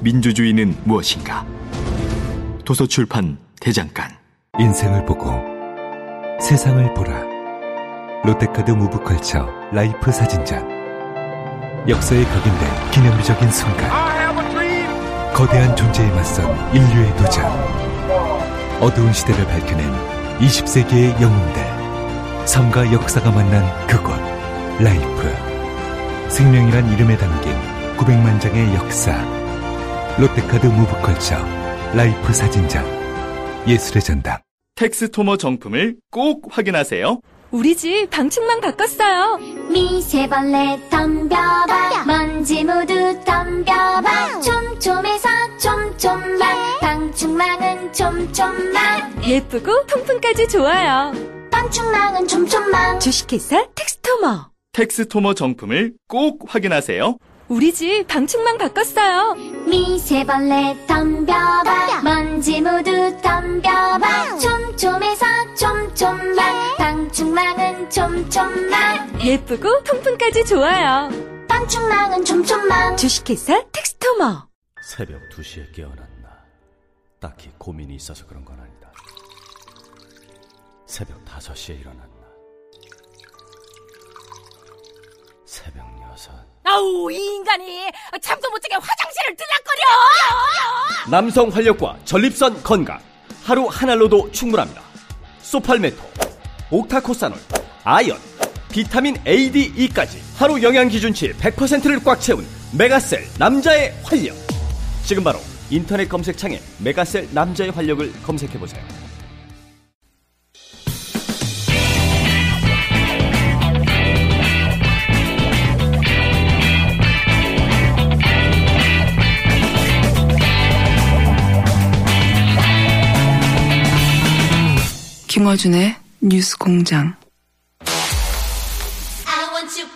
민주주의는 무엇인가? 도서출판 대장간. 인생을 보고 세상을 보라. 롯데카드 무브컬처 라이프 사진전. 역사에 각인된 기념비적인 순간. 거대한 존재에 맞선 인류의 도전. 어두운 시대를 밝혀낸 20세기의 영웅들. 삶과 역사가 만난 그곳 라이프. 생명이란 이름에 담긴 900만 장의 역사 롯데카드 무브컬처 라이프 사진전 예술의 전당. 텍스토머 정품을 꼭 확인하세요. 우리 집 방충망 바꿨어요. 미세벌레 덤벼봐. 먼지 모두 덤벼봐. 촘촘해서 촘촘만. 방충망은 촘촘만. 예쁘고 통풍까지 좋아요. 방충망은 촘촘만. 주식회사 텍스토머. 텍스토머 정품을 꼭 확인하세요 우리 집 방충망 바꿨어요. 미세벌레 덤벼봐. 먼지 모두 덤벼봐. 촘촘해서 촘촘만 방충망은 촘촘만 예쁘고 통풍까지 좋아요. 방충망은 촘촘만 주식회사 텍스토머. 새벽 2시에 깨어났나. 딱히 고민이 있어서 그런 건 아니다. 새벽 5시에 일어났나. 새벽 6. 아우 이 인간이 잠도 못 자게 화장실을 들락거려 남성 활력과 전립선 건강. 하루 한 알로도 충분합니다. 소팔메토, 옥타코사놀, 아연, 비타민 A, D, E까지 하루 영양 기준치 100%를 꽉 채운 메가셀 남자의 활력. 지금 바로 인터넷 검색창에 메가셀 남자의 활력을 검색해 보세요.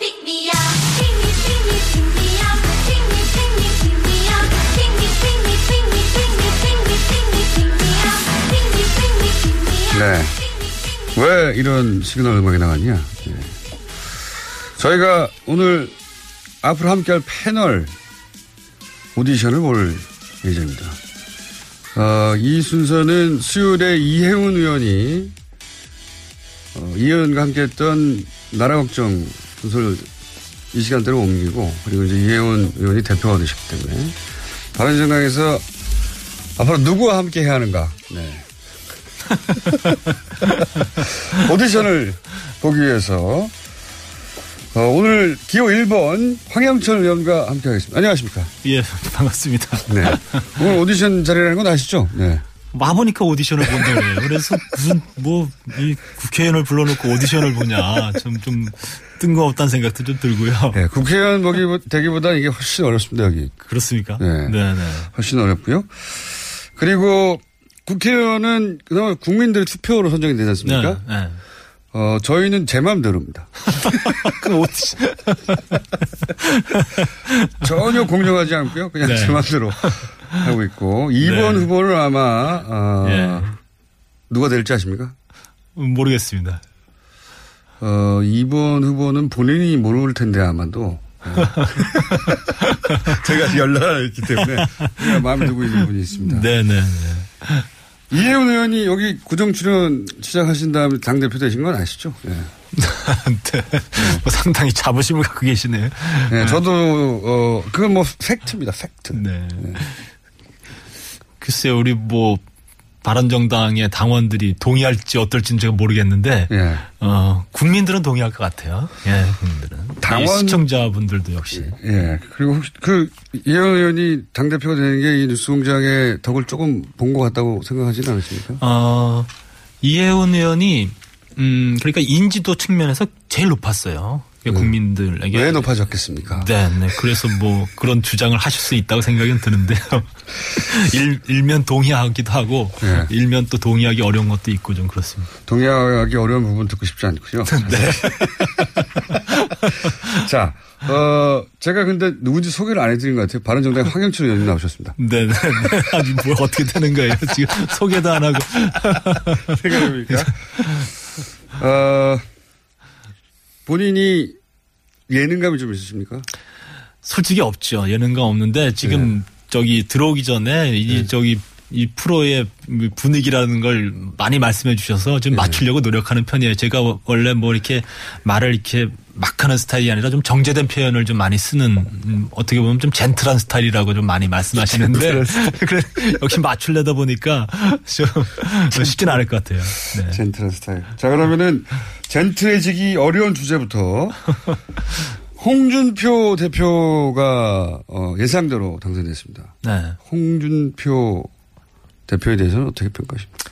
Pick me up 네. 왜 이런 시그널 음악이 나가냐? 예. 저희가 오늘 앞으로 함께할 패널 오디션을 볼 예정입니다. 어, 이 순서는 수요일에 이혜훈 의원이 어, 이 의원과 함께했던 나라 걱정 순서를 이 시간대로 옮기고 그리고 이제 이혜훈 의원이 대표가 되셨기 때문에 바른정당에서 앞으로 누구와 함께 해야 하는가? 네. 오디션을 보기 위해서 어, 오늘 기호 1번 황영철 의원과 함께 하겠습니다. 안녕하십니까? 예, 반갑습니다. 네. 오늘 오디션 자리라는 건 아시죠? 네. 와보니까 오디션을 본다 그래요. 그래서 무슨 뭐 이 국회의원을 불러놓고 오디션을 보냐 좀 좀 뜬금없다는 생각도 좀 들고요. 네, 국회의원 보기 되기보다 이게 훨씬 어렵습니다 여기. 그렇습니까? 네. 네, 네. 훨씬 어렵고요. 그리고 국회의원은 그나마 국민들의 투표로 선정이 되지 않습니까? 네, 네. 어, 저희는 제 마음대로입니다. 전혀 공정하지 않고요. 그냥 네. 제 마음대로 하고 있고 2번 네. 후보는 아마 어, 예. 누가 될지 아십니까? 모르겠습니다. 어, 2번 후보는 본인이 모를 텐데 아마도. 어. 제가 연락을 했기 때문에 제가 마음에 두고 있는 분이 있습니다. 네, 네, 네. 이혜훈 의원이 여기 구정 출연 시작하신 다음에 당대표 되신 건 아시죠? 네. 네. 뭐 상당히 자부심을 갖고 계시네요. 네, 저도, 어, 그건 뭐 팩트입니다, 팩트. 네. 글쎄요, 우리 뭐 바른정당의 당원들이 동의할지 어떨지는 제가 모르겠는데, 예. 어, 국민들은 동의할 것 같아요. 예, 국민들은. 당원- 이 시청자분들도 역시. 예. 그리고 혹시 그 이혜원 의원이 당 대표가 되는 게 이 뉴스공장의 덕을 조금 본 것 같다고 생각하지는 않으십니까? 어, 이혜훈 의원이 음, 그러니까 인지도 측면에서 제일 높았어요. 국민들에게 왜 높아졌겠습니까? 네, 네. 그래서 뭐 그런 주장을 하실 수 있다고 생각은 드는데요. 일, 일면 동의하기도 하고 네. 일면 또 동의하기 어려운 것도 있고 좀 그렇습니다. 동의하기 어려운 부분 듣고 싶지 않고요. 네. 자, 어, 제가 근데 누군지 소개를 안 해드린 것 같아요. 바른정당 황영철 의원님 나오셨습니다. 네, 네, 네. 아니 뭐 어떻게 되는 거예요? 지금 소개도 안 하고. 생각해보니까. 어, 본인이 예능감이 좀 있으십니까? 솔직히 없죠. 예능감 없는데 지금 네. 저기 들어오기 전에 이 저기 이 프로의 분위기라는 걸 많이 말씀해 주셔서 네. 좀 맞추려고 노력하는 편이에요. 제가 원래 뭐 이렇게 말을 이렇게 막 하는 스타일이 아니라 좀 정제된 표현을 좀 많이 쓰는 음, 어떻게 보면 좀 젠틀한 스타일이라고 좀 많이 말씀하시는데 그래 역시 맞추려다 보니까 좀 쉽진 않을 것 같아요. 네. 젠틀한 스타일. 자, 그러면은 젠틀해지기 어려운 주제부터 홍준표 대표가 어, 예상대로 당선됐습니다. 네. 홍준표 대표에 대해서는 어떻게 평가하십니까?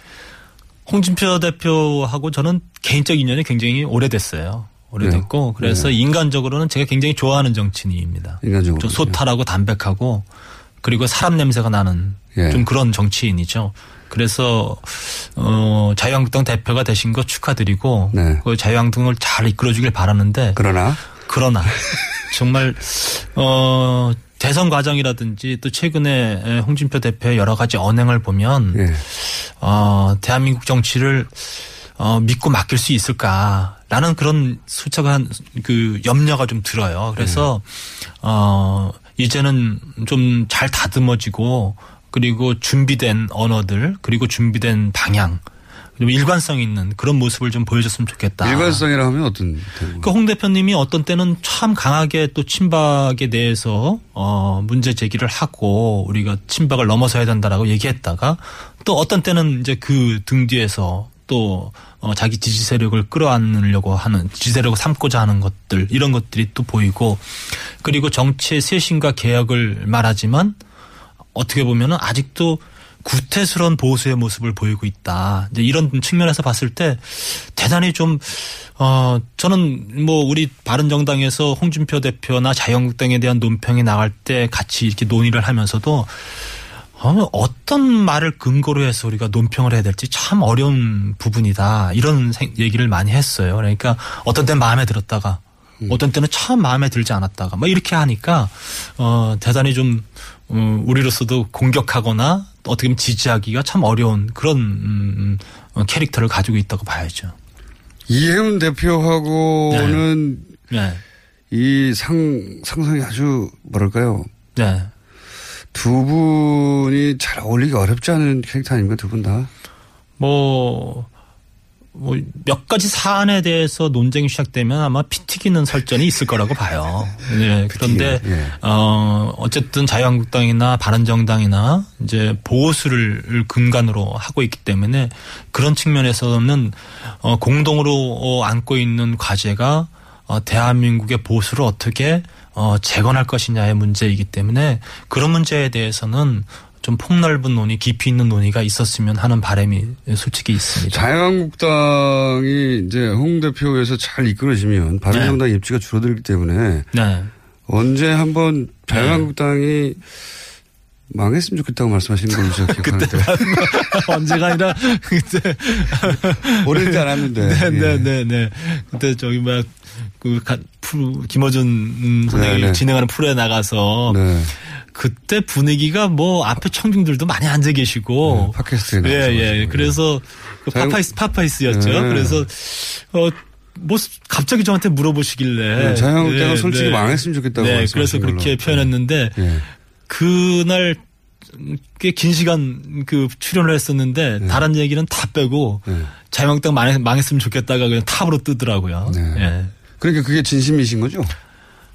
홍준표 대표하고 저는 개인적 인연이 굉장히 오래됐어요. 오래됐고 그래서 네. 인간적으로는 제가 굉장히 좋아하는 정치인입니다. 인간적으로. 좀 소탈하고 담백하고 그리고 사람 냄새가 나는 예. 좀 그런 정치인이죠. 그래서 어 자유한국당 대표가 되신 거 축하드리고 네. 그 자유한국당을 잘 이끌어주길 바라는데 그러나 그러나 정말 어 대선 과정이라든지 또 최근에 홍준표 대표의 여러 가지 언행을 보면 예. 어 대한민국 정치를 어 믿고 맡길 수 있을까 라는 그런 수척한 그 염려가 좀 들어요. 그래서 어 이제는 좀 잘 다듬어지고 그리고 준비된 언어들 그리고 준비된 방향 좀 일관성 있는 그런 모습을 좀 보여줬으면 좋겠다. 일관성이라 하면 어떤 대응? 그홍 대표님이 어떤 때는 참 강하게 또 친박에 대해서 어 문제 제기를 하고 우리가 친박을 넘어서야 된다라고 얘기했다가 또 어떤 때는 이제 그 등 뒤에서 또 어, 자기 지지 세력을 끌어안으려고 하는 지지 세력을 삼고자 하는 것들 이런 것들이 또 보이고 그리고 정치의 쇄신과 개혁을 말하지만 어떻게 보면은 아직도 구태스러운 보수의 모습을 보이고 있다. 이제 이런 측면에서 봤을 때 대단히 좀, 어, 저는 뭐 우리 바른정당에서 홍준표 대표나 자유한국당에 대한 논평이 나갈 때 같이 이렇게 논의를 하면서도 어, 어떤 말을 근거로 해서 우리가 논평을 해야 될지 참 어려운 부분이다. 이런 생- 얘기를 많이 했어요. 그러니까 어떤 때는 마음에 들었다가 어떤 때는 처음 마음에 들지 않았다가 뭐 이렇게 하니까 어 대단히 좀 음, 우리로서도 공격하거나 어떻게 보면 지지하기가 참 어려운 그런 음, 어, 캐릭터를 가지고 있다고 봐야죠. 이해훈 대표하고는 네. 이 상, 상상이 아주 뭐랄까요. 네. 두 분이 잘 어울리기 어렵지 않은 캐릭터 아닙니까? 두 분 다. 뭐, 뭐, 몇 가지 사안에 대해서 논쟁이 시작되면 아마 피 튀기는 설전이 있을 거라고 봐요. 네. 그런데, 예. 어, 어쨌든 자유한국당이나 바른정당이나 이제 보수를 근간으로 하고 있기 때문에 그런 측면에서는 어, 공동으로 어, 안고 있는 과제가 어, 대한민국의 보수를 어떻게 어, 재건할 것이냐의 문제이기 때문에 그런 문제에 대해서는 좀 폭넓은 논의, 깊이 있는 논의가 있었으면 하는 바람이 솔직히 있습니다. 자유한국당이 이제 홍 대표에서 잘 이끌어지면 바른정당 입지가 줄어들기 때문에 네. 언제 한번 자유한국당이 망했으면 좋겠다고 말씀하시는 걸로 제가 기억하는데. 언제가 아니라 그때 오래되지 않았는데. 네, 네, 예. 네, 네. 그때 저기 그 가- 프로 김어준 음, 선생님이 네, 네. 진행하는 프로에 나가서 네. 그때 분위기가 뭐 앞에 청중들도 많이 앉아 계시고 네, 팟캐스트에 예, 나와서 예. 가지고, 그래서 그 자유- 파파이스 파파이스였죠. 네. 그래서 어. 뭐 갑자기 저한테 물어보시길래 네, 자유한국당은 네, 솔직히 네. 망했으면 좋겠다고 네, 그래서. 그렇게 표현했는데 예. 그날 꽤긴 시간 그 출연을 했었는데 네. 다른 얘기는 다 빼고 자유한국당 망했, 망했 으면 좋겠다가 그냥 탑으로 뜨더라고요. 네. 예. 그러니까 그게 진심이신 거죠?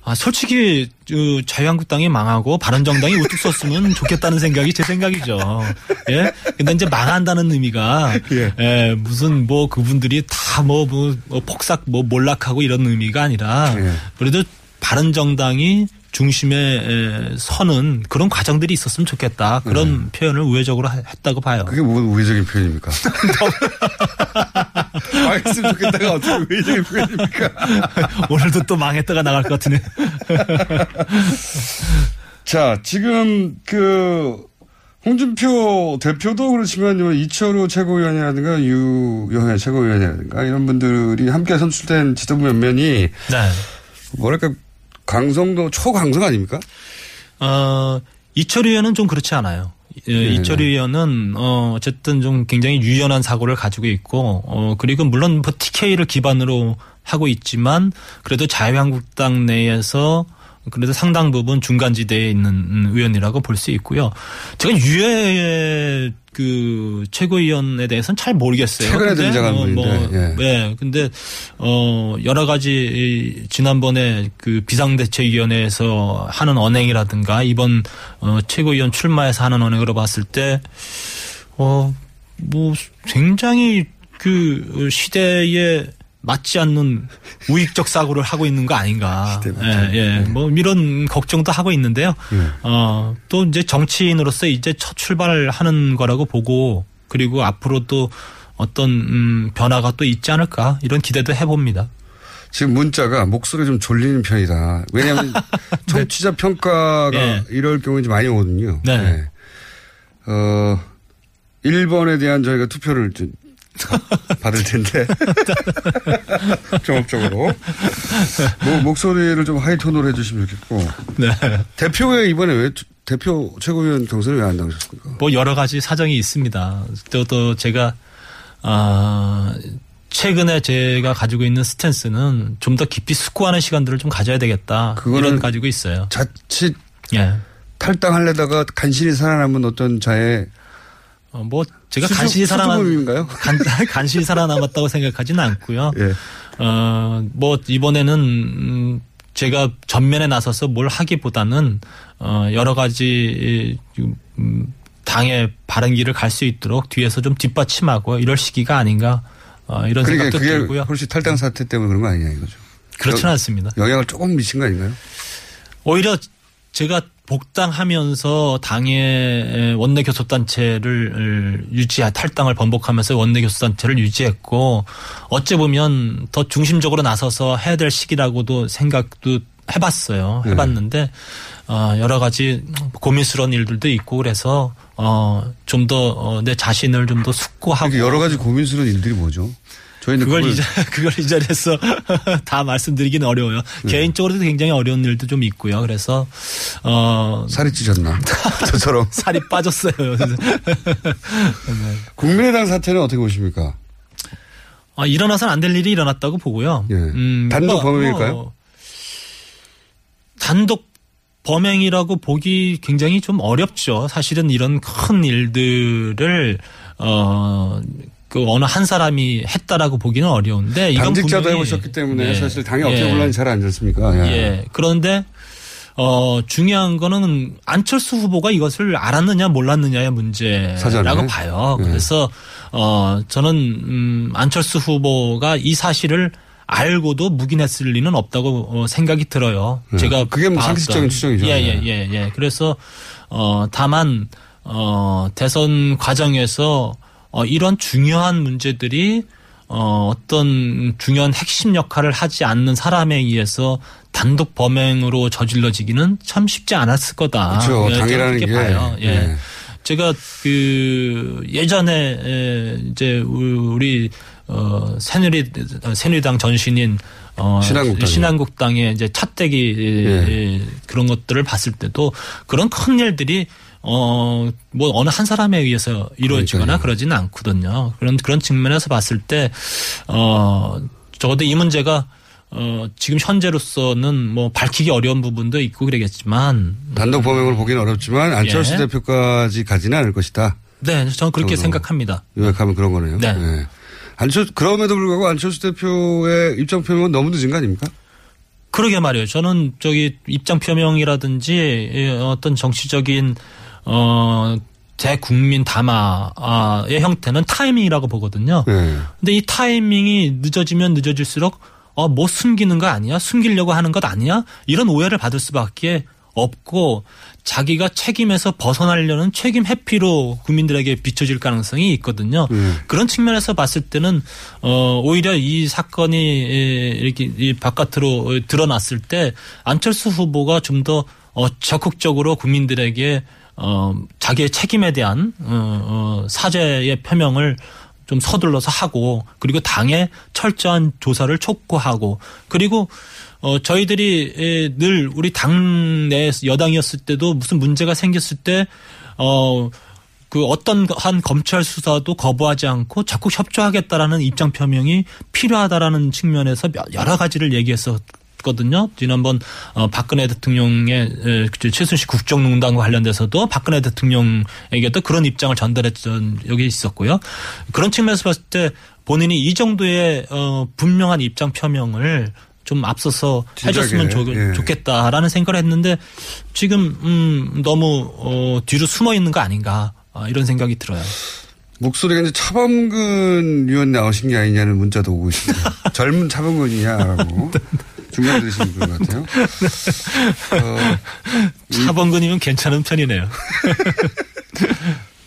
아, 솔직히 그 자유한국당이 망하고 바른정당이 우뚝 섰으면 좋겠다는 생각이 제 생각이죠. 예. 근데 이제 망한다는 의미가 예. 무슨 뭐 그분들이 다뭐 뭐, 뭐 폭삭 뭐 몰락하고 이런 의미가 아니라 예. 그래도 바른정당이 중심에 에, 서는 그런 과정들이 있었으면 좋겠다. 그런 표현을 우회적으로 하- 했다고 봐요. 그게 뭐 우회적인 표현입니까? 망했으면 좋겠다가 어떻게 외적인 표현입니까? 오늘도 또 망했다가 나갈 것 같으네. 자, 지금 그 홍준표 대표도 그렇지만 이철우 최고위원이라든가 유영애 최고위원이라든가 이런 분들이 함께 선출된 지도부 면면이 네. 뭐랄까 강성도 초강성 아닙니까? 어, 이철우 의원은 좀 그렇지 않아요. 예, 네. 이철우 의원은 어 어쨌든 좀 굉장히 유연한 사고를 가지고 있고 어 그리고 물론 뭐 TK를 기반으로 하고 있지만 그래도 자유한국당 내에서 그래도 상당 부분 중간지대에 있는 음, 의원이라고 볼 수 있고요. 제가 유해 그 최고위원에 대해서는 잘 모르겠어요. 최근에 등장한 뭐, 뭐, 예. 네. 근데 어 여러 가지 이 지난번에 그 비상대책위원회에서 하는 언행이라든가 이번 어 최고위원 출마해서 하는 언행으로 봤을 때 어 뭐 굉장히 그 시대에 맞지 않는 우익적 사고를 하고 있는 거 아닌가. 예, 예. 뭐 이런 걱정도 하고 있는데요. 어, 또 이제 정치인으로서 이제 첫 출발을 하는 거라고 보고 그리고 앞으로도 어떤 음, 변화가 또 있지 않을까 이런 기대도 해봅니다. 지금 문자가 목소리 좀 졸리는 편이다. 왜냐하면 청취자 평가가 네. 이럴 경우에 이제 많이 오거든요. 네. 어, 1번에 대한 저희가 투표를 좀 받을 텐데. 종합적으로. 뭐, 목소리를 좀 high tone으로 해주시면 좋겠고. 네. 대표에 이번에 왜 투- 대표 최고위원 경선을 왜안 나오셨습니까? 뭐 여러 가지 사정이 있습니다. 또, 또 제가, 아, 최근에 제가 가지고 있는 스탠스는 좀 더 깊이 숙고하는 시간들을 좀 가져야 되겠다. 그거는 가지고 있어요. 자칫 예. 탈당하려다가 간신히 살아남은 어떤 자의 어, 뭐 제가 수줍- 간신히 살아남? 간, 간신히 살아남았다고 생각하지는 않고요. 예. 어, 뭐 이번에는 음, 제가 전면에 나서서 뭘 하기보다는 어, 여러 가지 이, 음, 당의 바른 길을 갈 수 있도록 뒤에서 좀 뒷받침하고 이럴 시기가 아닌가 어, 이런 그러니까 생각도 들고요. 혹시 탈당 사태 때문에 그런 거 아니냐 이거죠. 그렇지는 여- 않습니다. 영향을 조금 미친 거 아닌가요? 오히려 제가 복당하면서 당의 원내 교섭단체를 유지하 탈당을 번복하면서 원내 교섭단체를 유지했고 어째 보면 더 중심적으로 나서서 해야 될 시기라고도 생각도 해봤어요. 네. 해봤는데 어, 여러 가지 고민스러운 일들도 있고 그래서 어, 좀 더 내 자신을 좀 더 숙고하고 이렇게 여러 가지 고민스러운 일들이 뭐죠? 저희는 그걸 그걸 이, 자- 그걸 이 자리에서 다 말씀드리기는 어려워요. 네. 개인적으로도 굉장히 어려운 일도 좀 있고요. 그래서 어 살이 찌셨나? 저처럼. 살이 빠졌어요. 그래서 국민의당 사태는 어떻게 보십니까? 아, 일어나서는 안될 일이 일어났다고 보고요. 예. 음, 단독 뭐, 범행일까요? 뭐, 단독 범행이라고 보기 굉장히 좀 어렵죠. 사실은 이런 큰 일들을 어. 그 어느 한 사람이 했다라고 보기는 어려운데 이건 당직자도 분명히- 해보셨기 때문에 네. 사실 당이 어떻게 예. 불러는지 잘 알지 않습니까? 예. 예. 그런데 어 중요한 거는 안철수 후보가 이것을 알았느냐 몰랐느냐의 문제라고 사전에? 봐요. 예. 그래서 어 저는 음 안철수 후보가 이 사실을 알고도 묵인했을 리는 없다고 어, 생각이 들어요. 예. 제가 그게 뭐. 상식적인 추정이죠. 예, 예, 예. 예, 예. 그래서 어 다만 어 대선 과정에서 어 이런 중요한 문제들이 어 어떤 중요한 핵심 역할을 하지 않는 사람에 의해서 단독 범행으로 저질러지기는 참 쉽지 않았을 거다. 그렇죠. 예, 그렇게 게. 봐요. 예. 예. 제가 그 예전에 에, 이제 우리 어 새누리 새누리당 전신인 어 신한국당이요. 신한국당의 이제 차떼기 예. 그런 것들을 봤을 때도 그런 큰 일들이 어, 뭐, 어느 한 사람에 의해서 이루어지거나 그러니까요. 그러지는 않거든요. 그런, 그런 측면에서 봤을 때, 어, 적어도 이 문제가, 어, 지금 현재로서는 뭐 밝히기 어려운 부분도 있고 그러겠지만. 단독 범행으로 보기는 어렵지만 안철수 예. 대표까지 가지는 않을 것이다. 네, 저는 그렇게. 생각합니다. 요약하면 그런 거네요. 네. 예. 안철 그럼에도 불구하고 안철수 대표의 입장 표명은 너무 늦은 거 아닙니까? 그러게 말이에요. 저는 저기 입장 표명이라든지 이 어떤 정치적인 어 대국민 담화의 형태는 타이밍이라고 보거든요. 예. 근데 이 타이밍이 늦어지면 늦어질수록 어 뭐 숨기는 거 아니야? 숨기려고 하는 것 아니야? 이런 오해를 받을 수밖에 없고 자기가 책임에서 벗어나려는 책임 회피로 국민들에게 비춰질 가능성이 있거든요. 그런 측면에서 봤을 때는 어 오히려 이 사건이 에, 이렇게 이 바깥으로 드러났을 때 안철수 후보가 좀더 어, 적극적으로 국민들에게 어 자기의 책임에 대한 어, 어 사죄의 표명을 좀 서둘러서 하고 그리고 당에 철저한 조사를 촉구하고 그리고 어 저희들이 에, 늘 우리 당내 여당이었을 때도 무슨 문제가 생겼을 때어 그 어떤 한 검찰 수사도 거부하지 않고 적극 협조하겠다라는 입장 표명이 필요하다라는 측면에서 여러 가지를 얘기했었 거든요. 지난번 어 박근혜 대통령의 최순실 국정농단과 관련돼서도 박근혜 대통령에게도 그런 입장을 전달했던 여기 있었고요. 그런 측면에서 봤을 때 본인이 이 정도의 어 분명한 입장 표명을 좀 앞서서 진작에, 해줬으면 좋, 예. 좋겠다라는 생각을 했는데 지금 음 너무 어 뒤로 숨어 있는 거 아닌가 아, 이런 생각이 들어요. 목소리가 이제 차범근 의원 나오신 게 아니냐는 문자도 오고 있습니다. 젊은 차범근이냐라고. 중간 들으시는 분 같아요. 어, 차범근이면 괜찮은 편이네요.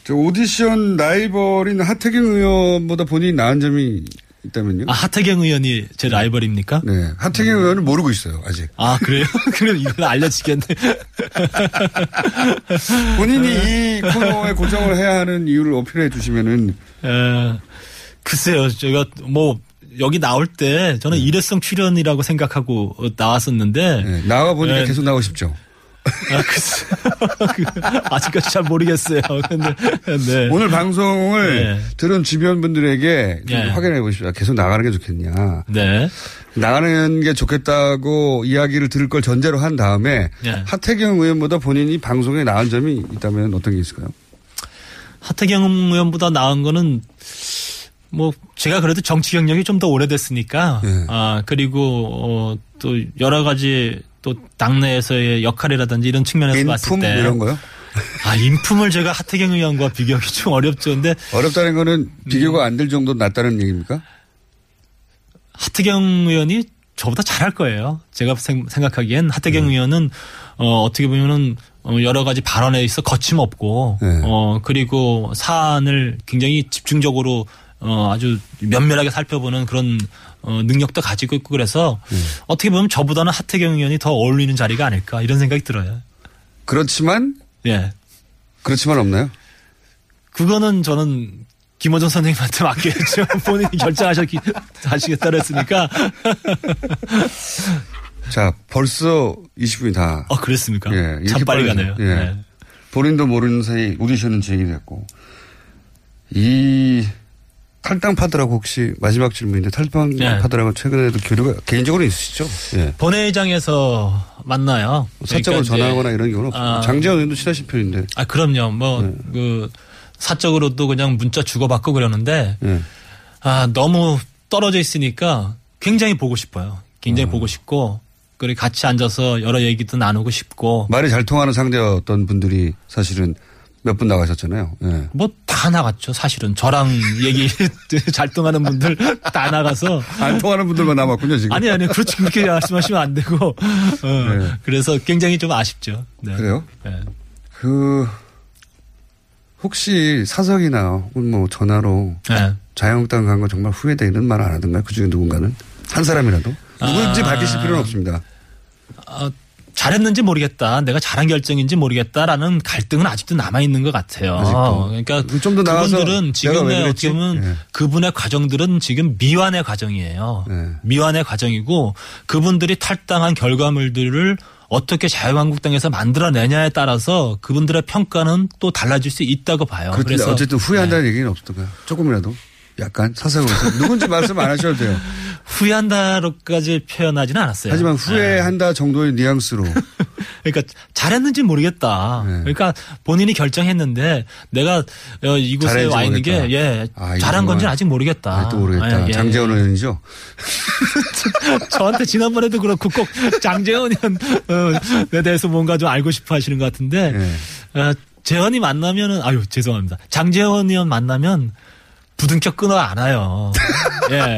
저 오디션 라이벌인 하태경 의원보다 본인이 나은 점이 있다면요? 아 하태경 의원이 제 라이벌입니까? 네. 하태경 의원은 모르고 있어요, 아직. 아 그래요? 그럼 이걸 알려지겠네. 본인이 이 코너에 고정을 해야 하는 이유를 어필해 주시면은. 에, 글쎄요, 제가 뭐 여기 나올 때 저는 일회성 출연이라고 생각하고 어, 나왔었는데 네, 나와 보니까 네. 계속 나오고 싶죠. 아, 글쎄. 그, 아직까지 잘 모르겠어요. 근데 네. 오늘 방송을 네. 들은 주변 분들에게 좀 네. 확인해 보십시오. 계속 나가는 게 좋겠냐. 네. 나가는 게 좋겠다고 이야기를 들을 걸 전제로 한 다음에 네. 하태경 의원보다 본인이 방송에 나은 점이 있다면 어떤 게 있을까요? 하태경 의원보다 나은 거는 뭐 제가 그래도 정치 경력이 좀 더 오래됐으니까 네. 아 그리고 어, 또 여러 가지 또 당내에서의 역할이라든지 이런 측면에서 봤을 인품 때 이런 거요? 아 인품을 제가 하태경 의원과 비교하기 좀 어렵죠. 근데 어렵다는 거는 비교가 안 될 정도 낫다는 얘기입니까? 하태경 의원이 저보다 잘할 거예요. 제가 생, 각하기엔 하태경 네. 의원은 어, 어떻게 보면은 어, 여러 가지 발언에 있어 거침없고 네. 어 그리고 사안을 굉장히 집중적으로 어 아주 면밀하게 살펴보는 그런 어 능력도 가지고 있고 그래서 네. 어떻게 보면 저보다는 하태경 의원이 더 어울리는 자리가 아닐까 이런 생각이 들어요. 그렇지만 예. 그렇지만 없나요? 그거는 저는 김호정 선생님한테 맡겨야죠. 본인이 결정하셨기 하시겠다 그랬으니까. 자, 벌써 20분이 다. 어 그랬습니까? 예, 참 빨리 빠르죠. 가네요. 예. 네. 본인도 모르는 사이 오디션은 진행이 됐고. 이 탈당파들하고 혹시 마지막 질문인데 탈당파들하고 최근에도 교류가 개인적으로 있으시죠? 예. 본회의장에서 만나요. 사적으로 그러니까 전화하거나 이런 경우는. 아, 장재원 의원도 친하신 편인데. 아 그럼요. 뭐 네. 그 사적으로도 그냥 문자 주고받고 그러는데 예. 아 너무 떨어져 있으니까 굉장히 보고 싶어요. 굉장히 아. 보고 싶고 그리고 같이 앉아서 여러 얘기도 나누고 싶고 말이 잘 통하는 상대였던 분들이 사실은 몇 분 나가셨잖아요. 예. 뭐다 나갔죠. 사실은 저랑 얘기 잘 통하는 분들 다 나가서 안 통하는 분들만 남았군요, 지금. 아니 아니 그렇지 그렇게 말씀하시면 안 되고 어, 네. 그래서 굉장히 좀 아쉽죠. 네. 그래요? 네. 그, 혹시 사석이나 혹은 뭐 전화로 네. 자유한국당 간 거 정말 이런 말안 하던가요? 그 중에 누군가는? 한 사람이라도? 누구인지 아. 밝히실 필요는 없습니다. 어, 잘했는지 모르겠다. 내가 잘한 결정인지 모르겠다라는 갈등은 아직도 남아 있는 것 같아요. 아직도. 그러니까 좀 더 나가서 그분들은 지금의? 어떻게 보면 예. 그분의 과정들은 지금 미완의 과정이에요. 네. 미완의 과정이고 그분들이 탈당한 결과물들을 어떻게 자유한국당에서 만들어내냐에 따라서 그분들의 평가는 또 달라질 수 있다고 봐요. 그래서 네. 어쨌든 후회한다는 얘기는 없었던가요? 조금이라도? 약간 사석으로. 누군지 말씀 안 하셔도 돼요. 후회한다로까지 표현하지는 않았어요. 하지만 네. 후회한다 정도의 뉘앙스로. 그러니까 잘했는지 모르겠다. 네. 그러니까 본인이 결정했는데 내가 어, 이곳에 와 있는 게 모르겠다. 예, 아, 잘한 건지. 아직 모르겠다. 아, 또 모르겠다. 예, 예. 장재원 의원이죠? 저한테 지난번에도 그렇고 꼭 장재원 의원에 대해서 뭔가 좀 알고 싶어 하시는 것 같은데 예. 어, 재원이 만나면은 아유 죄송합니다. 장재원 의원 만나면 부둥켜 끊어 안아요. 예.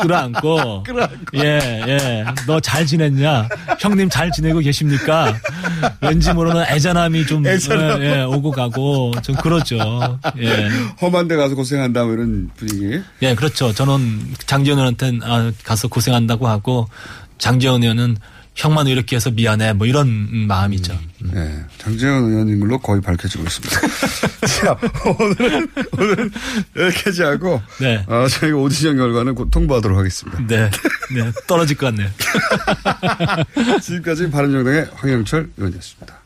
끌어안고. 예, 예. 너 잘 지냈냐? 형님 잘 지내고 계십니까? 왠지 모르는 애잔함이 좀 애잔함. 예, 예, 오고 가고 좀 그러죠. 예. 험한 데 가서 고생한다 뭐 이런 분위기. 예, 그렇죠. 저는 장지현 의원한테 아, 가서 고생한다고 하고 장지현 의원은 형만 이렇게 해서 미안해 뭐 이런 음, 마음이죠. 네. 장재현 의원인 걸로 거의 밝혀지고 있습니다. 자, 오늘은, 오늘은 여기까지 하고, 네. 어, 저희가 오디션 결과는 곧 통보하도록 하겠습니다. 네. 네. 떨어질 것 같네요. 지금까지 바른정당의 황영철 의원이었습니다.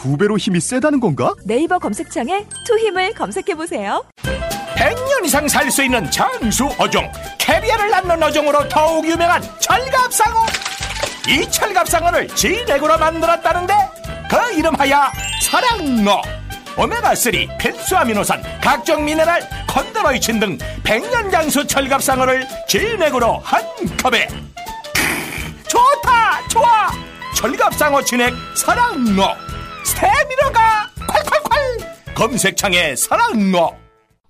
두 배로 힘이 세다는 건가? 네이버 검색창에 투 힘을 검색해보세요. 100년 이상 살 수 있는 장수 어종. 캐비아를 낳는 어종으로 더욱 유명한 철갑상어. 이 철갑상어를 진액으로 만들었다는데 그 이름하여 사랑어. 오메가3 필수 아미노산 각종 미네랄 콘드로이친 등 100년 장수 철갑상어를 진액으로 한 컵에. 크, 좋다 좋아. 철갑상어 진액 사랑어 스테미너가 콸콸콸 검색창에 사랑어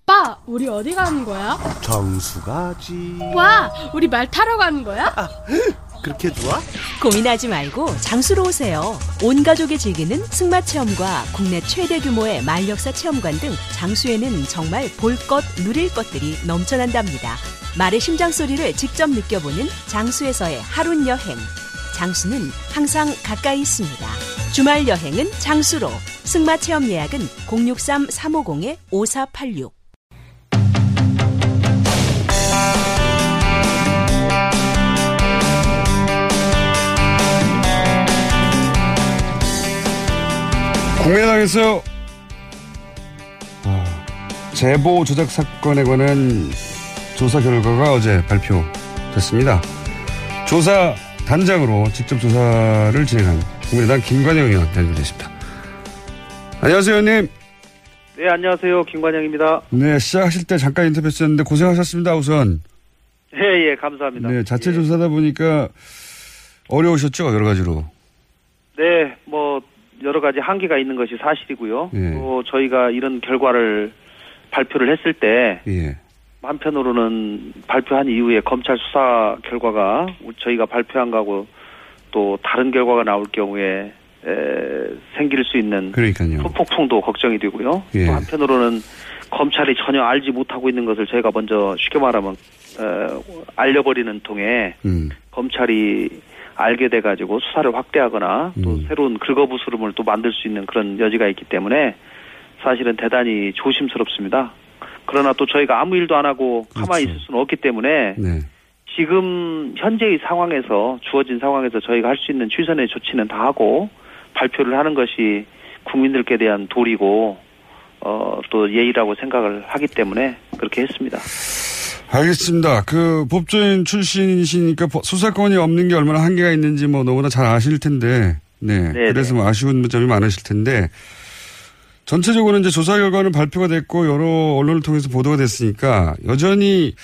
오빠, 우리 어디 가는 거야? 정수 가지. 와, 우리 말 타러 가는 거야? 그렇게 좋아? 고민하지 말고 장수로 오세요. 온 가족이 즐기는 승마 체험과 국내 최대 규모의 말역사 체험관 등 장수에는 정말 볼 것, 누릴 것들이 넘쳐난답니다. 말의 심장 소리를 직접 느껴보는 장수에서의 하룬 여행. 장수는 항상 가까이 있습니다. 주말 여행은 장수로. 승마 체험 예약은 063-350-5486. 국민의당에서 어, 제보 조작 사건에 관한 조사 결과가 어제 발표됐습니다. 조사 단장으로 직접 조사를 진행한 국민의당 김관영 의원 연결됐습니다. 안녕하세요, 의원님. 네, 안녕하세요. 김관영입니다. 네, 시작하실 때 잠깐 인터뷰했었는데 고생하셨습니다, 우선. 예, 예, 감사합니다. 네, 자체 조사다 보니까 어려우셨죠, 여러 가지로. 네, 뭐 여러 가지 한계가 있는 것이 사실이고요. 예. 또 저희가 이런 결과를 발표를 했을 때 예. 한편으로는 발표한 이후에 검찰 수사 결과가 저희가 발표한 거하고 또 다른 결과가 나올 경우에 에, 생길 수 있는 그러니까요. 후폭풍도 걱정이 되고요. 예. 또 한편으로는 검찰이 전혀 알지 못하고 있는 것을 저희가 먼저 쉽게 말하면 어, 알려버리는 통에 음. 검찰이 알게 돼가지고 수사를 확대하거나 또 음. 새로운 긁어부스름을 또 만들 수 있는 그런 여지가 있기 때문에 사실은 대단히 조심스럽습니다. 그러나 또 저희가 아무 일도 안 하고 가만히 있을 수는 없기 때문에 네. 지금 현재의 상황에서 주어진 상황에서 저희가 할 수 있는 최선의 조치는 다 하고 발표를 하는 것이 국민들께 대한 도리고 어, 또 예의라고 생각을 하기 때문에 그렇게 했습니다. 알겠습니다. 그 법조인 출신이시니까 버- 수사권이 없는 게 얼마나 한계가 있는지 뭐 너무나 잘 아실 텐데, 네. 네, 그래서 뭐 아쉬운 점이 많으실 텐데, 전체적으로 이제 조사 결과는 발표가 됐고 여러 언론을 통해서 보도가 됐으니까 여전히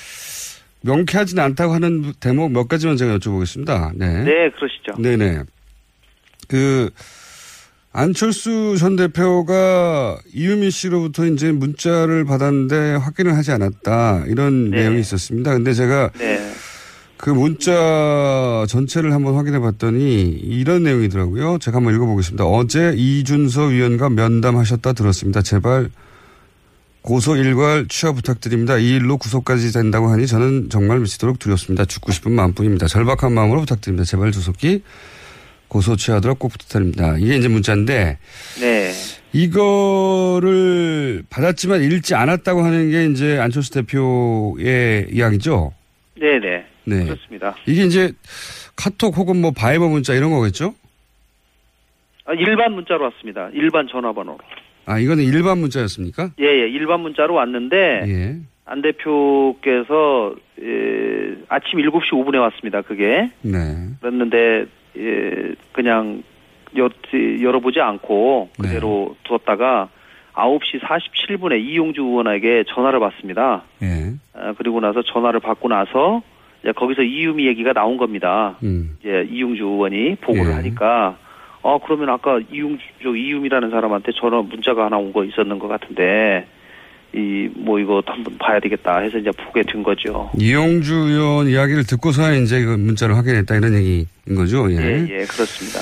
명쾌하지는 않다고 하는 대목 몇 가지만 제가 여쭤보겠습니다. 네. 네, 그러시죠. 네네. 그, 안철수 전 대표가 이유미 씨로부터 이제 문자를 받았는데 확인을 하지 않았다. 이런 네. 내용이 있었습니다. 근데 제가 네. 그 문자 전체를 한번 확인해 봤더니 이런 내용이더라고요. 제가 한번 읽어보겠습니다. 어제 이준서 위원과 면담하셨다 들었습니다. 제발 고소 일괄 취하 부탁드립니다. 이 일로 구속까지 된다고 하니 저는 정말 미치도록 두렵습니다. 죽고 싶은 마음뿐입니다. 절박한 마음으로 부탁드립니다. 제발 조속히 고소 취하도록 꼭 부탁드립니다. 이게 이제 문자인데 네. 이거를 받았지만 읽지 않았다고 하는 게 이제 안철수 대표의 이야기죠. 네, 네. 네. 그렇습니다. 이게 이제 카톡 혹은 뭐 바이버 문자 이런 거겠죠? 아, 일반 문자로 왔습니다. 일반 전화번호로. 아, 이거는 일반 문자였습니까? 예, 예. 일반 문자로 왔는데 예. 안 대표께서 예, 아침 7시 5분에 왔습니다. 그게. 네. 그랬는데 예, 그냥 여, 열어보지 않고 그대로 두었다가 9시 47분에 이용주 의원에게 전화를 받습니다. 예. 아, 그리고 나서 전화를 받고 나서 이제 거기서 이유미 얘기가 나온 겁니다. 음. 이제 이용주 의원이 보고를 예. 하니까 어 그러면 아까 이용주 저 이유미라는 사람한테 전화 문자가 하나 온 거 있었는 것 같은데 이 뭐 이거 한번 봐야 되겠다 해서 이제 보게 된 거죠. 이용주 의원 이야기를 듣고서야 이제 그 문자를 확인했다 이런 얘기인 거죠. 예. 예, 예, 그렇습니다.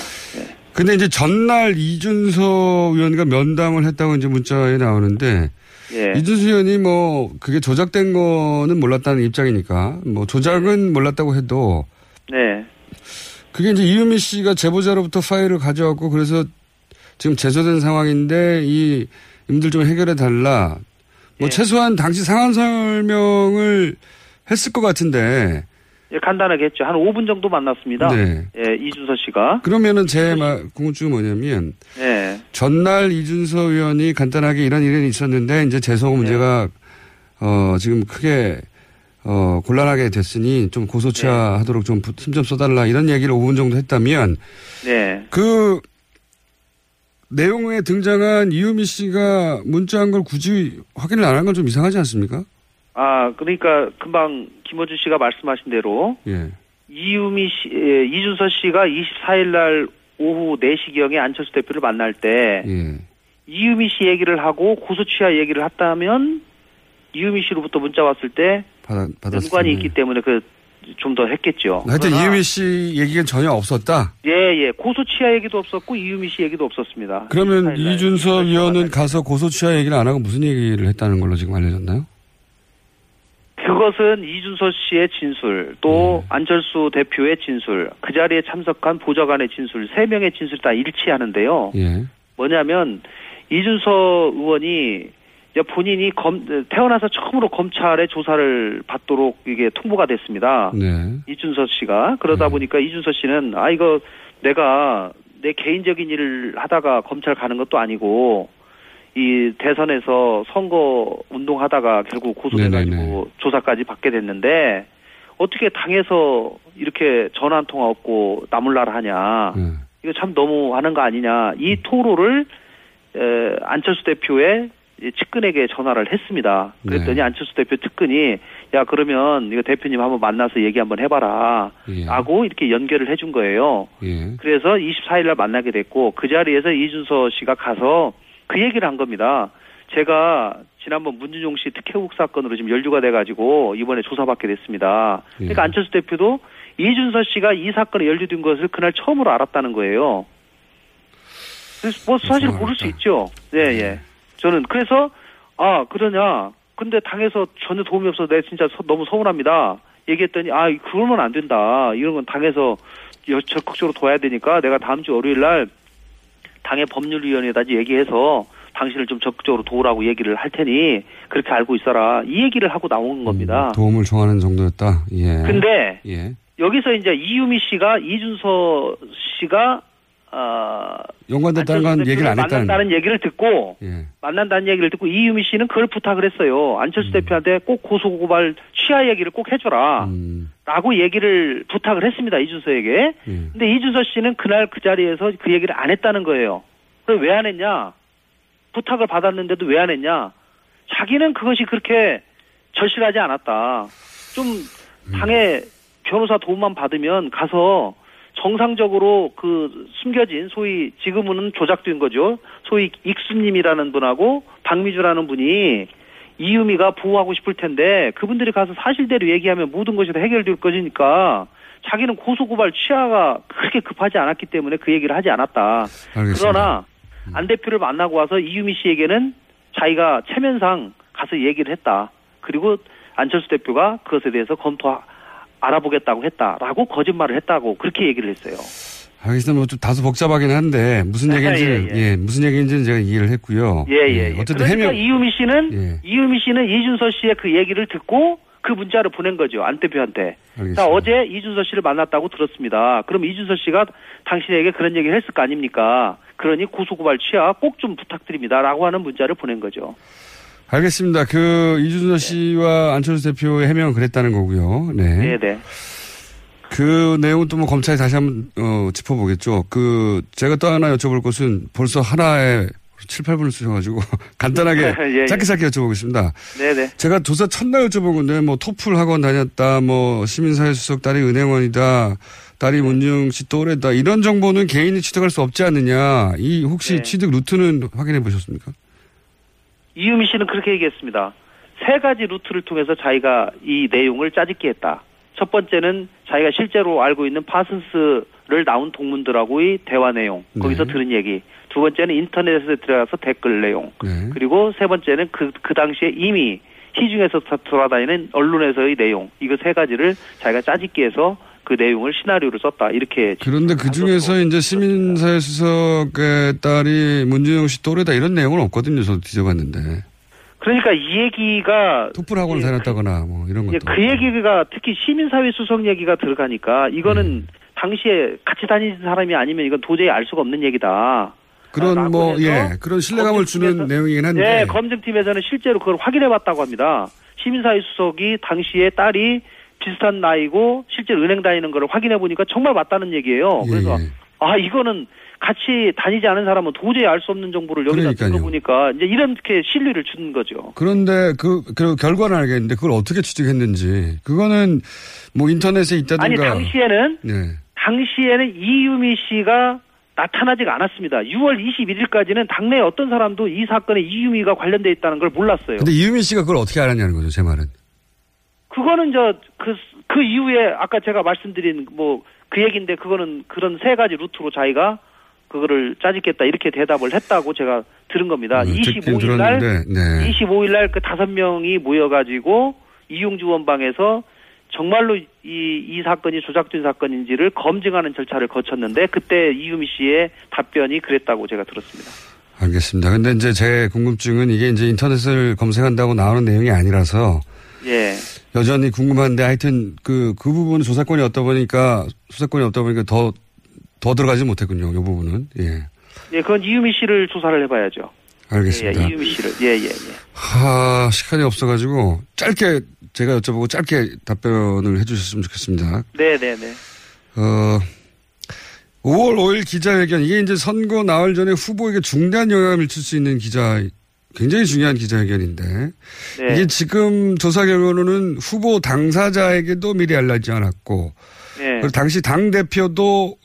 근데 이제 전날 이준석 의원과 면담을 했다고 이제 문자에 나오는데 예. 이준석 의원이 뭐 그게 조작된 거는 몰랐다는 입장이니까 뭐 조작은 몰랐다고 해도 네. 그게 이제 이유미 씨가 제보자로부터 파일을 가져왔고 그래서 지금 제소된 상황인데 이 임들 좀 해결해 달라. 뭐 최소한 당시 상황 설명을 했을 것 같은데 예, 간단하게 했죠. 한 5분 정도 만났습니다. 네. 예, 이준서 씨가. 그러면은 제 말- 궁금증은 뭐냐면 예. 전날 이준석 의원이 간단하게 이런 일이 있었는데 이제 재소 문제가 어 지금 크게 어 곤란하게 됐으니 좀 고소치하하도록 좀 힘 좀 써달라 이런 얘기를 5분 정도 했다면 네. 그 내용에 등장한 이유미 씨가 문자한 걸 굳이 확인을 안 한 건 좀 이상하지 않습니까? 아, 그러니까 금방 김호준 씨가 말씀하신 대로 예. 이유미 씨, 예, 이준서 씨가 24일 날 오후 4시경에 안철수 대표를 만날 때 예. 이유미 씨 얘기를 하고 고소취하 얘기를 했다면 이유미 씨로부터 문자 왔을 때 받아, 연관이. 있기 때문에 그 좀 더 했겠죠. 하여튼 이유미 씨 얘기가 전혀 없었다. 예, 예. 고소취하 얘기도 없었고 이유미 씨 얘기도 없었습니다. 그러면 24일 날. 이준석 의원은 가서 고소치하 얘기를 안 하고 무슨 얘기를 했다는 걸로 지금 알려졌나요? 그것은 이준서 씨의 진술, 또 네. 안철수 대표의 진술, 그 자리에 참석한 보좌관의 진술, 세 명의 진술이 다 일치하는데요. 예. 뭐냐면 이준서 의원이 본인이 검, 태어나서 처음으로 검찰의 조사를 받도록 이게 통보가 됐습니다. 네. 이준서 씨가 그러다 보니까 이준서 씨는 아 이거 내가 내 개인적인 일을 하다가 검찰 가는 것도 아니고 이 대선에서 선거 운동하다가 결국 고소돼가지고 조사까지 받게 됐는데 어떻게 당에서 이렇게 전화 한 통화 없고 나몰라라 하냐 네. 이거 참 너무 하는 거 아니냐 이 토로를 에, 안철수 대표의 이 측근에게 전화를 했습니다. 그랬더니 네. 안철수 대표 측근이 야 그러면 이거 대표님 한번 만나서 얘기 한번 해봐라 예. 라고 이렇게 연결을 해준 거예요. 예. 그래서 24일 날 만나게 됐고 그 자리에서 이준서 씨가 가서 그 얘기를 한 겁니다. 제가 지난번 문준용 씨 특혜국 사건으로 지금 연루가 돼가지고 이번에 조사받게 됐습니다. 그러니까 예. 안철수 대표도 이준서 씨가 이 사건에 연루된 것을 그날 처음으로 알았다는 거예요. 그래서 뭐 사실 모를 수 있죠. 예, 예. 저는 그래서 아 그러냐. 근데 당에서 전혀 도움이 없어서 내가 진짜 서- 너무 서운합니다. 얘기했더니 아 그러면 안 된다. 이런 건 당에서 여- 적극적으로 둬야 되니까 내가 다음 주 월요일 날 당의 법률위원회에다 얘기해서 당신을 좀 적극적으로 도우라고 얘기를 할 테니 그렇게 알고 있어라. 이 얘기를 하고 나온 겁니다. 도움을 청하는 정도였다. 예. 근데 예. 여기서 이제 이유미 씨가 이준서 씨가 아 연관됐다는 건 얘기를 안 했다는. 만났다는 얘기를 듣고 예. 만난다는 얘기를 듣고 이유미 씨는 그걸 부탁을 했어요. 안철수 대표한테 꼭 고소고발 취하 얘기를 꼭 해줘라. 음. 라고 얘기를 부탁을 했습니다. 이준서에게. 근데 이준서 씨는 그날 그 자리에서 그 얘기를 안 했다는 거예요. 그럼 왜 안 했냐? 부탁을 받았는데도 왜 안 했냐? 자기는 그것이 그렇게 절실하지 않았다. 좀 당의 변호사 도움만 받으면 가서 정상적으로 그 숨겨진 소위 지금은 조작된 거죠. 소위 익수님이라는 분하고 박미주라는 분이 이유미가 보호하고 싶을 텐데 그분들이 가서 사실대로 얘기하면 모든 것이 다 해결될 것이니까 자기는 고소고발 취하가 그렇게 급하지 않았기 때문에 그 얘기를 하지 않았다. 알겠습니다. 그러나 안 대표를 만나고 와서 이유미 씨에게는 자기가 체면상 가서 얘기를 했다. 그리고 안철수 대표가 그것에 대해서 검토 알아보겠다고 했다라고 거짓말을 했다고 그렇게 얘기를 했어요. 알겠습니다. 뭐 좀 다소 복잡하긴 한데 무슨 예, 얘기인지는 예, 예, 무슨 얘기인지는 제가 이해를 했고요. 예, 예, 예. 어쨌든 그러니까 해명 이유미 씨는 예. 이유미 씨는 이준서 씨의 그 얘기를 듣고 그 문자를 보낸 거죠. 안 대표한테. 자, 어제 이준서 씨를 만났다고 들었습니다. 그럼 이준서 씨가 당신에게 그런 얘기를 했을 거 아닙니까? 그러니 고소고발 취하 꼭 좀 부탁드립니다라고 하는 문자를 보낸 거죠. 알겠습니다. 그 이준서 씨와 안철수 대표의 해명은 그랬다는 거고요. 네. 네, 네. 그 내용은 또 뭐 검찰이 다시 한번 어, 짚어보겠죠. 그 제가 또 하나 여쭤볼 것은 벌써 하나에 7, 8분을 쓰셔가지고 간단하게 예, 예. 짧게 짧게 여쭤보겠습니다. 네, 네. 제가 조사 첫날 여쭤본 건데 뭐 토플 학원 다녔다, 뭐 시민사회수석 딸이 은행원이다, 딸이 문중 씨 또래다 이런 정보는 개인이 취득할 수 없지 않느냐. 이 혹시 네. 취득 루트는 확인해 보셨습니까? 이유미 씨는 그렇게 얘기했습니다. 세 가지 루트를 통해서 자기가 이 내용을 짜집기 했다. 첫 번째는 자기가 실제로 알고 있는 파슨스를 나온 동문들하고의 대화 내용, 거기서 들은 얘기. 두 번째는 인터넷에 들어가서 댓글 내용. 네. 그리고 세 번째는 그, 그 당시에 이미 시중에서 다 돌아다니는 언론에서의 내용. 이거 세 가지를 자기가 짜집기 해서 그 내용을 시나리오를 썼다. 이렇게. 그런데 그 중에서 이제 시민사회 수석의 딸이 문준영 씨 또래다 이런 내용은 없거든요. 저도 뒤져봤는데. 그러니까 이 얘기가 토플 학원을 다녔다거나 뭐 이런 것도. 예, 그 얘기가 특히 시민사회 수석 얘기가 들어가니까 이거는 당시에 같이 다니는 사람이 아니면 이건 도저히 알 수가 없는 얘기다. 그런 뭐, 예, 그런 신뢰감을 주는 내용이긴 한데. 네, 검증팀에서는 실제로 그걸 확인해 봤다고 합니다. 시민사회 수석이 당시에 딸이 비슷한 나이고 실제 은행 다니는 걸 확인해 보니까 정말 맞다는 얘기예요. 그래서 예. 아 이거는 같이 다니지 않은 사람은 도저히 알 수 없는 정보를 여기다. 들어보니까 이제 이렇게 신뢰를 주는 거죠. 그런데 그, 그 결과는 알겠는데 그걸 어떻게 취득했는지. 그거는 뭐 인터넷에 있다든가. 아니 당시에는 네. 당시에는 이유미 씨가 나타나지가 않았습니다. 6월 21일까지는 당내 어떤 사람도 이 사건에 이유미가 관련돼 있다는 걸 몰랐어요. 근데 이유민 씨가 그걸 어떻게 알았냐는 거죠, 제 말은. 그거는 저그그 이후에 아까 제가 말씀드린 뭐 그 얘기인데 그거는 그런 세 가지 루트로 자기가 그거를 짜집겠다 이렇게 대답을 했다고 제가 들은 겁니다. 네, 듣긴 25일 날 들었는데, 네. 25일 날 그 다섯 명이 모여 가지고 이용주 원방에서 정말로 이, 이 사건이 조작된 사건인지를 검증하는 절차를 거쳤는데 그때 이유미 씨의 답변이 그랬다고 제가 들었습니다. 알겠습니다. 근데 이제 제 궁금증은 이게 이제 인터넷을 검색한다고 나오는 내용이 아니라서 예. 여전히 궁금한데 하여튼 그, 그 부분은 조사권이 없다 보니까, 수사권이 없다 보니까 더, 더 들어가지 못했군요. 이 부분은. 예. 예, 그건 이유미 씨를 조사를 해봐야죠. 알겠습니다. 예, 이유미 씨를. 예, 예, 예. 하, 시간이 없어가지고 짧게 제가 여쭤보고 짧게 답변을 해주셨으면 좋겠습니다. 네, 네, 네. 어, 5월 5일 기자회견 이게 이제 선거 나흘 전에 후보에게 중대한 영향을 미칠 수 있는 기자 굉장히 중요한 기자회견인데 네. 이게 지금 조사 결과로는 후보 당사자에게도 미리 알려지지 않았고 네. 그리고 당시 당 대표도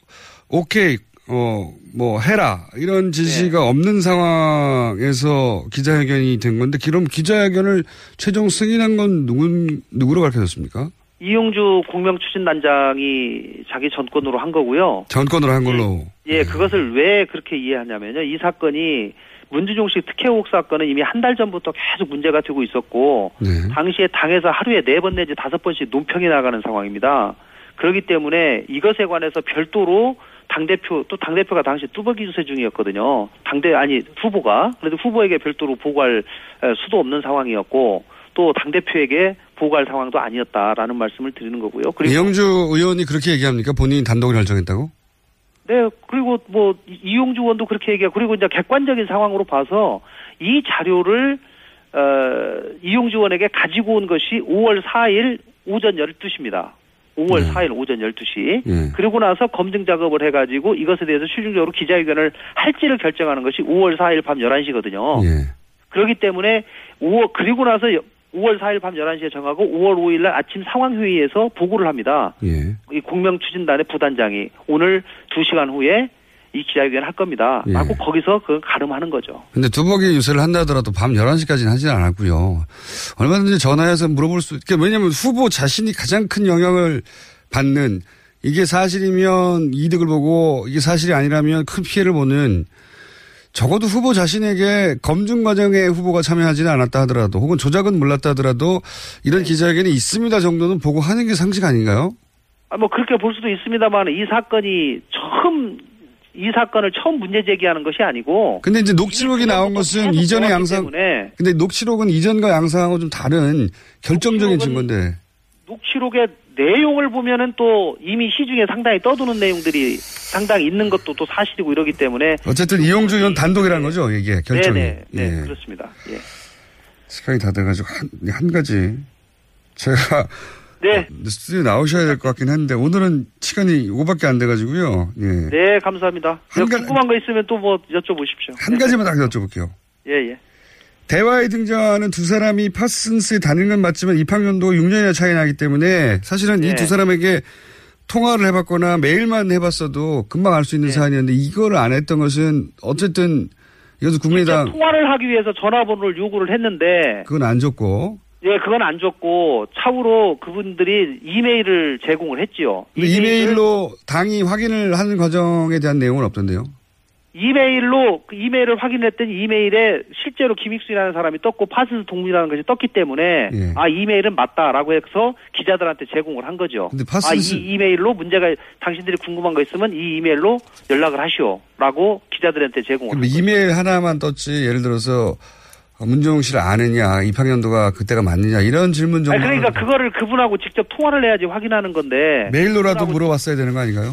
오케이 어 뭐 해라 이런 지시가 네. 없는 상황에서 기자회견이 된 건데 그럼 기자회견을 최종 승인한 건 누구 누구로 밝혀졌습니까? 이용주 공명 추진단장이 자기 전권으로 한 거고요. 전권으로 한 걸로 예, 그것을 왜 그렇게 이해하냐면요. 이 사건이 문준용 씨 특혜 의혹 사건은 이미 한 달 전부터 계속 문제가 되고 있었고 네. 당시에 당에서 하루에 네 번 내지 다섯 번씩 논평이 나가는 상황입니다. 그렇기 때문에 이것에 관해서 별도로 당대표, 또 당대표가 당시 뚜벅이 주세 중이었거든요. 당대, 아니, 후보가. 그래도 후보에게 별도로 보고할 에, 수도 없는 상황이었고, 또 당대표에게 보고할 상황도 아니었다라는 말씀을 드리는 거고요. 그리고 이영주 의원이 그렇게 얘기합니까? 본인이 단독으로 결정했다고? 네, 그리고 뭐 이- 이용주 의원도 그렇게 얘기하고 그리고 이제 객관적인 상황으로 봐서 이 자료를 어, 이용주 의원에게 가지고 온 것이 5월 4일 오전 12시입니다. 5월 네. 4일 오전 12시. 예. 그리고 나서 검증 작업을 해가지고 이것에 대해서 최종적으로 기자회견을 할지를 결정하는 것이 5월 4일 밤 11시거든요. 예. 그렇기 때문에 5월, 그리고 나서 5월 4일 밤 11시에 정하고 5월 5일 날 아침 상황회의에서 보고를 합니다. 예. 이 공명추진단의 부단장이 오늘 2시간 후에 이 기자회견을 할 겁니다. 예. 라고 거기서 그 가름하는 거죠. 근데 두벅이 유세를 한다 하더라도 밤 11시까지는 하진 않았고요. 얼마든지 전화해서 물어볼 수, 그러니까 왜냐면 후보 자신이 가장 큰 영향을 받는 이게 사실이면 이득을 보고 이게 사실이 아니라면 큰 피해를 보는 적어도 후보 자신에게 검증 과정에 후보가 참여하지는 않았다 하더라도 혹은 조작은 몰랐다 하더라도 이런 기자회견이 있습니다 정도는 보고 하는 게 상식 아닌가요? 아, 뭐 그렇게 볼 수도 있습니다만 이 사건이 처음 이 사건을 처음 문제 제기하는 것이 아니고 근데 이제 녹취록이 나온 것은 이전의 양상, 때문에 근데 녹취록은 이전과 양상하고 좀 다른 결정적인 증거인데. 녹취록의 내용을 보면은 또 이미 시중에 상당히 떠도는 내용들이 상당히 있는 것도 또 사실이고 이러기 때문에 어쨌든 이용주 의원 단독이라는 거죠, 이게 결정이. 네네 네 예. 그렇습니다. 예. 시간이 다 돼가지고 한, 한 가지 제가 네. 스튜디오 나오셔야 될 것 같긴 한데 오늘은 시간이 이거밖에 안 돼가지고요. 예. 네, 감사합니다. 한 가- 궁금한 거 있으면 또 뭐 여쭤보십시오. 한 가지만 딱 여쭤볼게요. 예, 예. 대화에 등장하는 두 사람이 파슨스에 다니는 건 맞지만 입학연도가 6년이나 차이 나기 때문에 사실은 이 네. 두 사람에게 통화를 해봤거나 메일만 해봤어도 금방 알수 네. 있는 사안이었는데 이거를 안 했던 것은 어쨌든 이것도 국민의당 통화를 하기 위해서 전화번호를 요구를 했는데 그건 안 줬고 예, 그건 안 줬고 차후로 그분들이 이메일을 제공을 했지요. 이메일로 당이 확인을 하는 과정에 대한 내용은 없던데요. 이메일로 그 이메일을 확인했더니 이메일에 실제로 김익순이라는 사람이 떴고 파슨스 동문이라는 것이 떴기 때문에 예. 아 이메일은 맞다라고 해서 기자들한테 제공을 한 거죠. 근데 파슨스- 아이 이메일로 문제가 당신들이 궁금한 거 있으면 이 이메일로 연락을 하시오라고 기자들한테 제공을 그럼 이메일 하나만 떴지 예를 들어서 문종웅 씨를 아느냐 입학연도가 그때가 맞느냐 이런 질문 정도 그러니까 그거를 그분하고 직접 통화를 해야지 확인하는 건데. 메일로라도 물어봤어야 되는 거 아닌가요?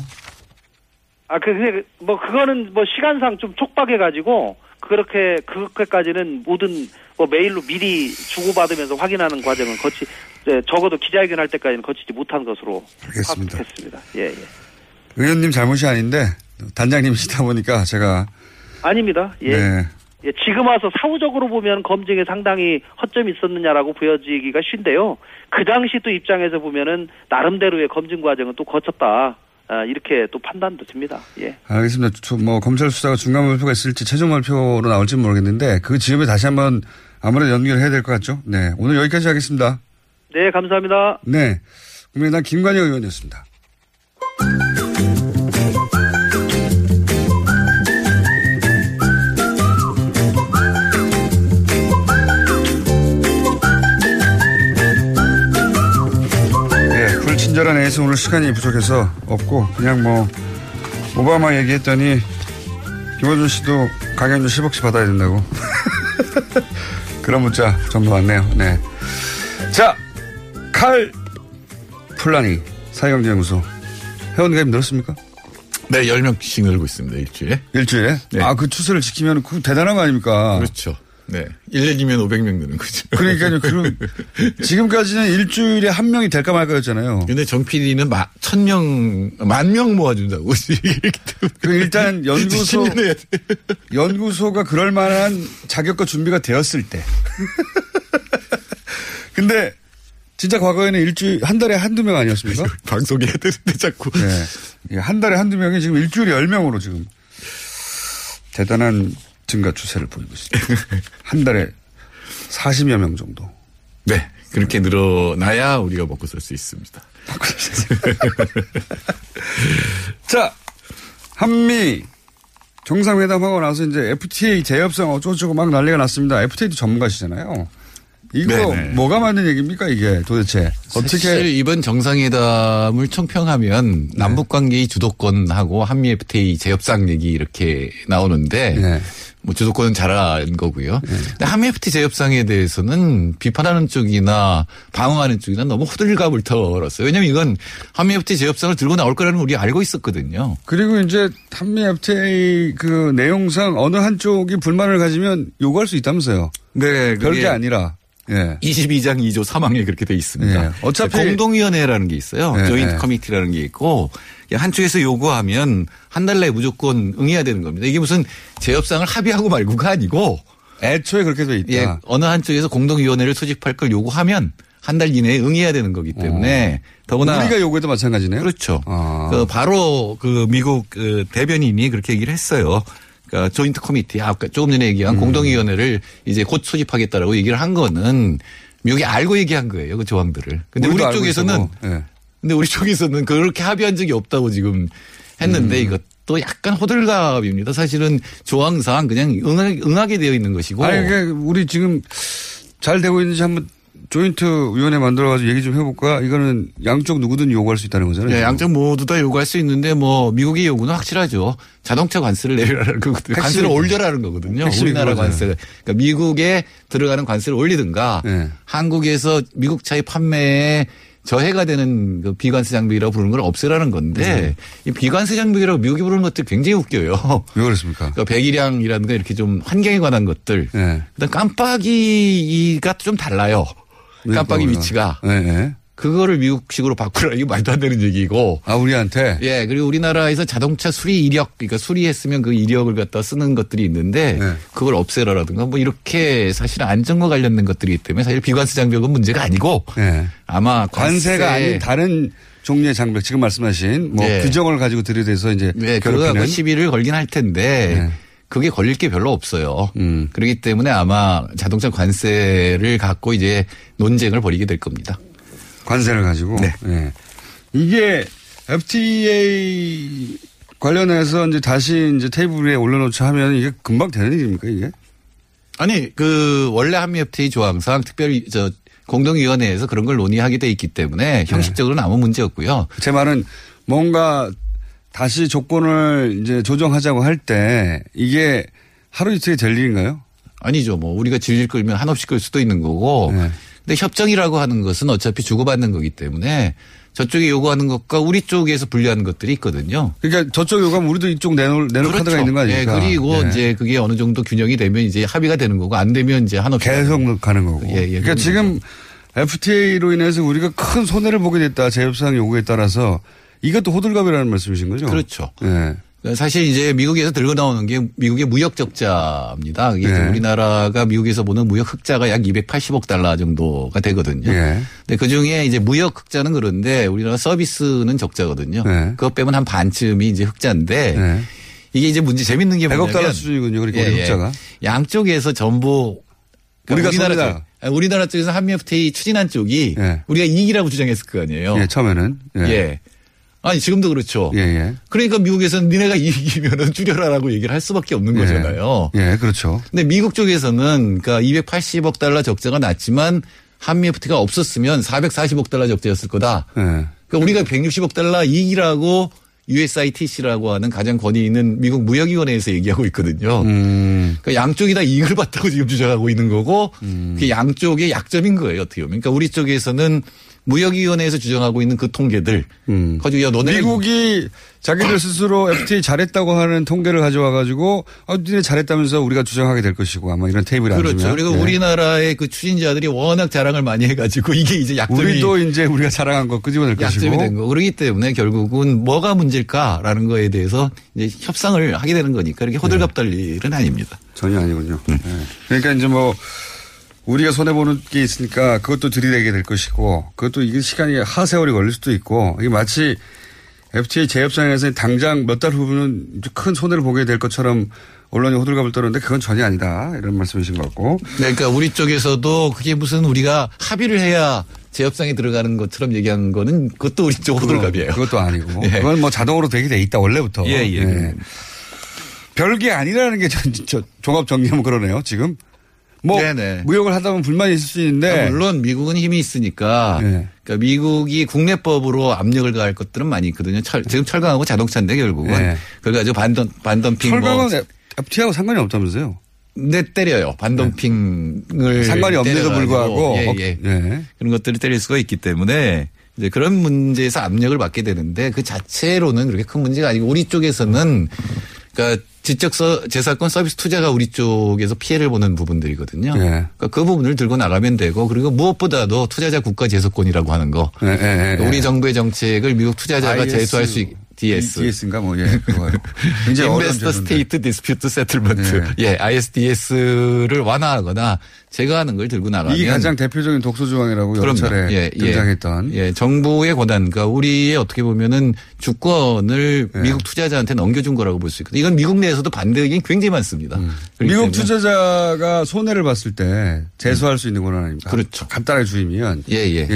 아, 그, 근데 그- 뭐, 그거는 뭐 시간상 좀 촉박해가지고, 그렇게, 그렇게까지는 모든, 뭐 메일로 미리 주고받으면서 확인하는 과정은 거치, 예, 적어도 기자회견 할 때까지는 거치지 못한 것으로. 알겠습니다. 파악했습니다. 예, 예. 의원님 잘못이 아닌데 단장님이시다 보니까 제가 아닙니다. 예. 네. 예, 지금 와서 사후적으로 보면 검증에 상당히 허점이 있었느냐라고 보여지기가 쉬운데요. 그 당시 또 입장에서 보면은 나름대로의 검증 과정은 또 거쳤다. 아, 이렇게 또 판단도 듭니다. 예. 알겠습니다. 저뭐 검찰 수사가 중간 발표가 있을지 최종 발표로 나올지 모르겠는데 그 즈음에 다시 한번 아무래도 연결해야 될 것 같죠? 네. 오늘 여기까지 하겠습니다. 네, 감사합니다. 네. 국민의당 김관영 의원이었습니다. 예, 불친절한 애에서 오늘 시간이 부족해서 없고 그냥 뭐 오바마 얘기했더니 김호준 씨도 강연료 10억씩 받아야 된다고 그런 문자 전부 왔네요. 네. 자, 칼 플라니 사회경제연구소 회원 가입 늘었습니까? 네, 10명씩 늘고 있습니다, 일주일에. 일주일에? 아, 그 추세를 지키면 그 대단한 거 아닙니까? 그렇죠. 네. 1년이면 500명 느는 거죠. 그러니까요. 그럼 지금까지는 일주일에 한 명이 될까 말까였잖아요. 근데 정 PD는 마, 천 명, 만 명 모아준다고. 그 일단 연구소, 10년 해야 돼. 연구소가 그럴 만한 자격과 준비가 되었을 때. 근데 진짜 과거에는 일주일, 한 달에 한두 명 아니었습니까? 방송해야 되는데 자꾸. 네. 예, 한 달에 한두 명이 지금 일주일에 열 명으로 지금 대단한 증가 추세를 보이고 있습니다. 한 달에 40여 명 정도. 네. 그렇게 늘어나야 우리가 먹고 살 수 있습니다. 자, 한미 정상회담하고 나서 이제 FTA 재협상 어쩌고저쩌고 막 난리가 났습니다. FTA도 전문가시잖아요. 이거 네네. 뭐가 맞는 얘기입니까 이게 도대체 어떻게 이번 정상회담을 총평하면 네. 남북 관계의 주도권하고 한미 FTA 재협상 얘기 이렇게 나오는데 네. 뭐 주도권은 잘한 거고요. 근데 한미 FTA 재협상에 대해서는 비판하는 쪽이나 방어하는 쪽이나 너무 호들갑을 털었어요. 왜냐하면 이건 한미 FTA 재협상을 들고 나올 거라는 걸 우리 알고 있었거든요. 그리고 이제 한미 FTA 그 내용상 어느 한쪽이 불만을 가지면 요구할 수 있다면서요. 네, 별게 아니라 예. 22장 2조 3항에 그렇게 돼 있습니다. 예. 어차피- 공동위원회라는 게 있어요. 예, 조인트 예. 커미티라는 게 있고 한쪽에서 요구하면 한 달 내에 무조건 응해야 되는 겁니다. 이게 무슨 재협상을 합의하고 말고가 아니고 애초에 그렇게 돼 있다. 예, 어느 한쪽에서 공동위원회를 소집할 걸 요구하면 한 달 이내에 응해야 되는 거기 때문에 더구나 우리가 요구해도 마찬가지네요. 그렇죠. 아. 그 바로 그 미국 그 대변인이 그렇게 얘기를 했어요. 그러니까 조인트 커미티 아까 조금 전에 음. 얘기한 공동위원회를 이제 곧 소집하겠다라고 얘기를 한 거는 미국이 알고 얘기한 거예요 그 조항들을. 근데 우리 쪽에서는 예. 근데 우리 쪽에서는 그렇게 합의한 적이 없다고 지금 했는데 이것도 약간 호들갑입니다. 사실은 조항상 그냥 응하, 응하게 되어 있는 것이고. 아니, 이게 우리 지금 잘 되고 있는지 한번 조인트 위원회 만들어가지고 얘기 좀 해볼까? 이거는 양쪽 누구든 요구할 수 있다는 거잖아요. 네, 양쪽 모두 다 요구할 수 있는데 뭐 미국의 요구는 확실하죠. 자동차 관세를 내려라는 거거든요. 관세를 올려라는 거거든요. 우리나라 그거잖아요. 관세를. 그러니까 미국에 들어가는 관세를 올리든가 네. 한국에서 미국 차의 판매에 저해가 되는 그 비관세 장벽이라고 부르는 걸 없애라는 건데 이 비관세 장벽이라고 미국이 부르는 것들 굉장히 웃겨요. 왜 그렇습니까? 그러니까 배기량이라든가 이렇게 좀 환경에 관한 것들. 네. 그다음 깜빡이가 좀 달라요. 깜빡이 뭐가? 위치가. 네, 네. 그거를 미국식으로 바꾸라 이게 말도 안 되는 얘기고. 아 우리한테. 예 그리고 우리나라에서 자동차 수리 이력 그러니까 수리했으면 그 이력을 갖다 쓰는 것들이 있는데 네. 그걸 없애라라든가 뭐 이렇게 사실 안전과 관련된 것들이기 때문에 사실 비관세 장벽은 문제가 아니고 네. 아마 관세가 관세- 아닌 다른 종류의 장벽 지금 말씀하신 뭐 네. 규정을 가지고 들이대서 이제 네, 그거 괴롭히는 갖고 시비를 걸긴 할 텐데 네. 그게 걸릴 게 별로 없어요. 음. 그렇기 때문에 아마 자동차 관세를 갖고 이제 논쟁을 벌이게 될 겁니다. 관세를 가지고. 네. 예. 이게 FTA 관련해서 이제 다시 이제 테이블 위에 올려놓자 하면 이게 금방 되는 일입니까 이게? 아니 그 원래 한미 FTA 조항상 특별히 저 공동위원회에서 그런 걸 논의하게 돼 있기 때문에 형식적으로는 아무 문제 없고요. 제 말은 뭔가 다시 조건을 이제 조정하자고 할 때 이게 하루 이틀이 될 일인가요? 아니죠. 뭐 우리가 질질 끌면 한없이 끌 수도 있는 거고. 네. 근데 협정이라고 하는 것은 어차피 주고받는 거기 때문에 저쪽이 요구하는 것과 우리 쪽에서 분리하는 것들이 있거든요. 그러니까 저쪽 요구하면 우리도 이쪽 내놓을, 내놓을 카드가 있는 거 아닙니까? 예, 그리고 예. 이제 그게 어느 정도 균형이 되면 이제 합의가 되는 거고 안 되면 이제 한없이 계속 가는 거고. 예, 예, 그러니까 지금 FTA로 인해서 우리가 큰 손해를 보게 됐다. 재협상 요구에 따라서 이것도 호들갑이라는 말씀이신 거죠? 그렇죠. 예. 사실 이제 미국에서 들고 나오는 게 미국의 무역 적자입니다. 이게 네. 우리나라가 미국에서 보는 무역 흑자가 약 280억 달러 정도가 되거든요. 예. 근데 그 중에 이제 무역 흑자는 그런데 우리나라 서비스는 적자거든요. 네. 그것 빼면 한 반쯤이 이제 흑자인데 네. 이게 이제 문제 재밌는 게 100억 뭐냐면 달러 수준이군요. 그러니까 우리 흑자가. 양쪽에서 전부 우리가 우리나라 섭니다. 쪽, 우리나라 쪽에서 한미 FTA 추진한 쪽이 예. 우리가 이익이라고 주장했을 거 아니에요. 예, 처음에는. 예. 예. 아니 지금도 그렇죠. 예, 예. 그러니까 미국에서는 니네가 이익이면은 줄여라라고 얘기를 할 수밖에 없는 거잖아요. 예, 그렇죠. 근데 미국 쪽에서는 그러니까 280억 달러 적자가 났지만 한미 FTA가 없었으면 440억 달러 적자였을 거다. 예. 그러니까 우리가 160억 달러 이익이라고 USITC라고 하는 가장 권위 있는 미국 무역위원회에서 얘기하고 있거든요. 음. 그러니까 양쪽이 다 이익을 봤다고 지금 주장하고 있는 거고 그 양쪽의 약점인 거예요. 어떻게 보면. 그러니까 우리 쪽에서는 무역위원회에서 주장하고 있는 그 통계들. 가지고 야 너네 음. 미국이 자기들 스스로 FTA 잘했다고 하는 통계를 가져와 가지고 아, 니네 잘했다면서 우리가 주장하게 될 것이고 아마 이런 테이블에 그렇죠. 앉으면. 그리고 예. 우리나라의 그 추진자들이 워낙 자랑을 많이 해가지고 이게 이제 약점이 우리도 이제 우리가 자랑한 거 끄집어낼 것이고. 약점이 된 거. 그렇기 때문에 결국은 뭐가 문제일까라는 거에 대해서 이제 협상을 하게 되는 거니까 이렇게 호들갑 떨 일은 아닙니다. 전혀 아니군요. 음. 예. 그러니까 이제 뭐 우리가 손해보는 게 있으니까 그것도 들이대게 될 것이고 그것도 이게 시간이 하세월이 걸릴 수도 있고 이게 마치 FTA 재협상에서 당장 몇 달 후면 큰 손해를 보게 될 것처럼 언론이 호들갑을 떨었는데 그건 전혀 아니다. 이런 말씀이신 것 같고. 네, 그러니까 우리 쪽에서도 그게 무슨 우리가 합의를 해야 재협상에 들어가는 것처럼 얘기한 거는 그것도 우리 쪽 호들갑이에요. 그것도 아니고. 예. 그건 뭐 자동으로 되게 돼 있다, 원래부터. 예, 예. 별게 아니라는 게 전, 저, 종합 정리하면 그러네요, 지금. 뭐, 네네. 무역을 하다 보면 불만이 있을 수 있는데. 아, 물론 미국은 힘이 있으니까 네. 그러니까 미국이 국내법으로 압력을 가할 것들은 많이 있거든요. 철, 지금 철강하고 자동차인데 결국은 네. 그걸 가지고 반덤 반덤핑 철강은 뭐 FTA하고 상관이 없다면서요? 네, 때려요. 반덤핑을 상관이 없는데도. 불구하고. 예, 어, 예. 예. 그런 것들을 때릴 수가 있기 때문에 이제 그런 문제에서 압력을 받게 되는데 그 자체로는 그렇게 큰 문제가 아니고 우리 쪽에서는 그러니까 지적 서, 재산권 서비스 투자가 우리 쪽에서 피해를 보는 부분들이거든요. 예. 그러니까 그 부분을 들고 나가면 되고 그리고 무엇보다도 투자자 국가 제소권이라고 하는 거. 예, 예, 예. 우리 정부의 정책을 미국 투자자가 IS, 제소할 수 있, DS. DS인가 뭐, 예. 굉장히 Investor. State Dispute Settlement. 예, ISDS를 완화하거나 제거하는 걸 들고 나가면 이게 가장 대표적인 독소 조항이라고 여러. 차례 예, 예. 등장했던. 예, 정부의 권한, 그러니까 우리의 어떻게 보면은 주권을 예. 미국 투자자한테 넘겨준 거라고 볼 수 있거든요. 이건 미국 내에서도 반대 의견이 굉장히 많습니다. 음. 미국 투자자가 손해를 봤을 때 제소할 수 있는 권한 아닙니까? 그렇죠. 간단하게 주의면. 예, 예.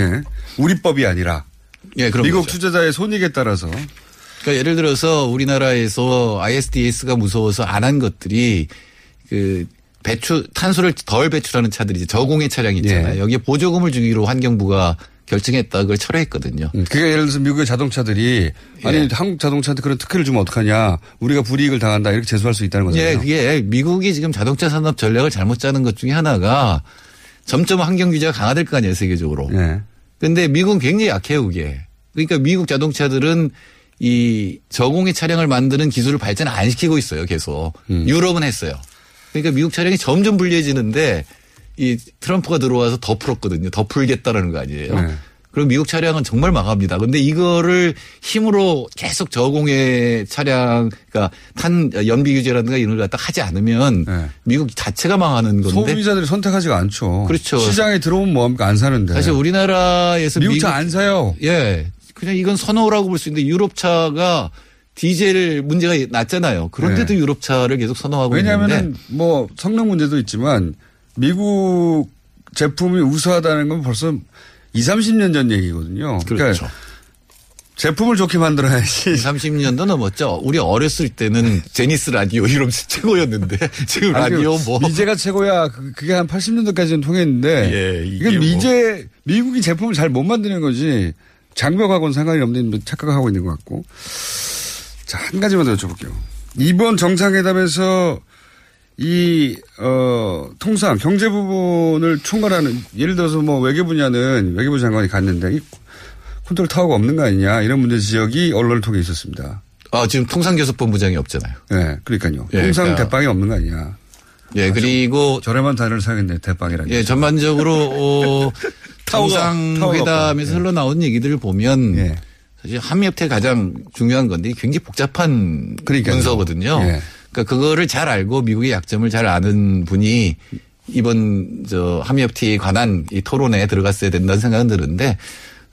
우리 법이 아니라. 예, 그런 미국 거죠. 투자자의 손익에 따라서. 그러니까 예를 들어서 우리나라에서 ISDS가 무서워서 안 한 것들이 그 배출 탄소를 덜 배출하는 차들이 저공해 차량이 있잖아요. 예. 여기에 보조금을 주기로 환경부가 결정했다 그걸 철회했거든요. 그게 예를 들어서 미국의 자동차들이 아니 예. 한국 자동차한테 그런 특혜를 주면 어떡하냐. 우리가 불이익을 당한다. 이렇게 제소할 수 있다는 거잖아요. 예, 그게 미국이 지금 자동차 산업 전략을 잘못 짜는 것 중에 하나가 점점 환경 규제가 강화될 거 아니에요, 세계적으로. 예. 근데 미국은 굉장히 약해요, 그게. 그러니까 미국 자동차들은 이 저공해 차량을 만드는 기술을 발전 안 시키고 있어요, 계속. 유럽은 했어요. 그러니까 미국 차량이 점점 불리해지는데 이 트럼프가 들어와서 더 풀었거든요. 더 풀겠다라는 거 아니에요. 네. 그럼 미국 차량은 정말 망합니다. 근데 이거를 힘으로 계속 저공해 차량, 그러니까 탄 연비 규제라든가 이런 걸 갖다 하지 않으면 미국 자체가 망하는 건데. 소비자들이 선택하지가 않죠. 그렇죠. 시장에 들어오면 뭐합니까? 안 사는데. 사실 우리나라에서 미국 차 안 사요. 예. 그냥 이건 선호라고 볼 수 있는데 유럽 차가 디젤 문제가 났잖아요. 그런데도 네. 유럽 차를 계속 선호하고 왜냐하면 있는데 뭐 성능 문제도 있지만 미국 제품이 우수하다는 건 벌써 2, 30년 전 얘기거든요. 그러니까 그렇죠. 제품을 좋게 만들어야지. 30년도 넘었죠. 우리 어렸을 때는 제니스 라디오 이러면 최고였는데 지금 아니, 라디오 뭐 미제가 최고야. 그- 그게 한 80년도까지는 통했는데. 예, 이게 이건 뭐. 미제 미국이 제품을 잘 못 만드는 거지. 장벽하고는 상관이 없는 착각하고 있는 것 같고. 자, 한 가지만 더 여쭤볼게요. 이번 정상회담에서 이, 어, 통상 경제 부분을 총괄하는 예를 들어서 뭐 외교 분야는 외교부 장관이 갔는데 이 컨트롤 타워가 없는 거 아니냐 이런 문제 지적이 언론을 통해 있었습니다. 아, 지금 통상교섭본부장이 없잖아요. 네, 그러니까요. 예, 통상 그러니까- 대빵이 없는 거 아니냐. 예, 그리고 저렴한 단어를 사용했네, 대빵이라는. 예, 전반적으로 어, 정상회담에서 흘러나온 얘기들을 보면 예. 사실 한미협회 가장 중요한 건데 굉장히 복잡한 그러니까요. 문서거든요. 예. 그러니까 그거를 잘 알고 미국의 약점을 잘 아는 분이 이번 저 한미협회에 관한 이 토론에 들어갔어야 된다는 생각은 드는데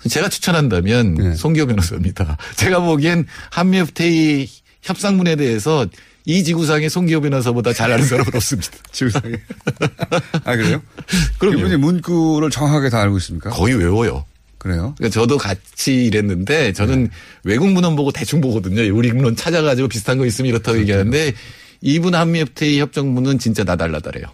제가 추천한다면 네. 송기호 변호사입니다. 제가 보기엔 한미협회의 협상문에 대해서 이 지구상의 송기호 변호사보다 잘 아는 사람은 없습니다. 지구상에. 아, 그래요? 그럼요. 이분이 문구를 정확하게 다 알고 있습니까? 거의 외워요. 그래요? 그러니까 저도 같이 일했는데 저는 외국 문헌 보고 대충 보거든요. 우리 문헌 찾아가지고 비슷한 거 있으면 이렇다고 얘기하는데 이분 한미협회의 협정문은 진짜 나달라달해요.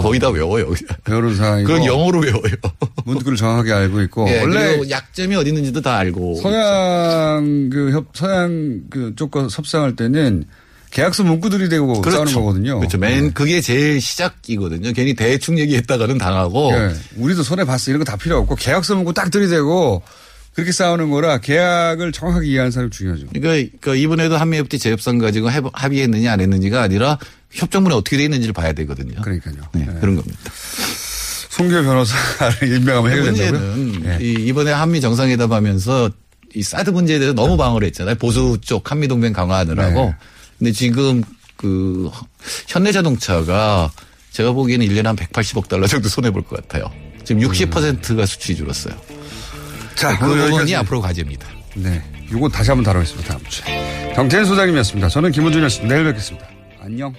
거의 다 외워요. 그냥. 변호사이고. 그건 영어로 외워요. 문구를 정확하게 알고 있고. 예, 원래 약점이 어디 있는지도 다 알고. 서양 그 협, 서양 그 쪽과 협상할 때는 계약서 문구들이 되고 싸우는 거거든요. 그렇죠. 맨 그게 제일 시작이거든요. 괜히 대충 얘기했다가는 당하고. 예. 우리도 손해 봤어. 이런 거 다 필요 없고 계약서 문구 딱 들이대고 그렇게 싸우는 거라 계약을 정확하게 이해하는 사람이 중요하죠. 그러니까, 그러니까 이번에도 한미협회 재협상 가지고 합- 합의했느냐 안 했느냐가 아니라 협정문에 어떻게 돼 있는지를 봐야 되거든요. 그러니까요. 네, 그런 겁니다. 송교 변호사를 임명하면 해결된다고요? 이 이번에 한미 정상회담 하면서 이 사드 문제에 대해서 너무 방어를 했잖아요. 보수 쪽 한미 동맹 강화하느라고. 네. 근데 지금 그 현대 자동차가 제가 보기에는 1년에 한 180억 달러 정도 손해 볼 것 같아요. 지금 60%가 수출이 줄었어요. 자, 그 부분이. 앞으로 과제입니다. 네. 요거 다시 한번 다루겠습니다. 다음 주에. 정태인 소장님이었습니다. 저는 김원준이었습니다. 내일 뵙겠습니다. 안녕.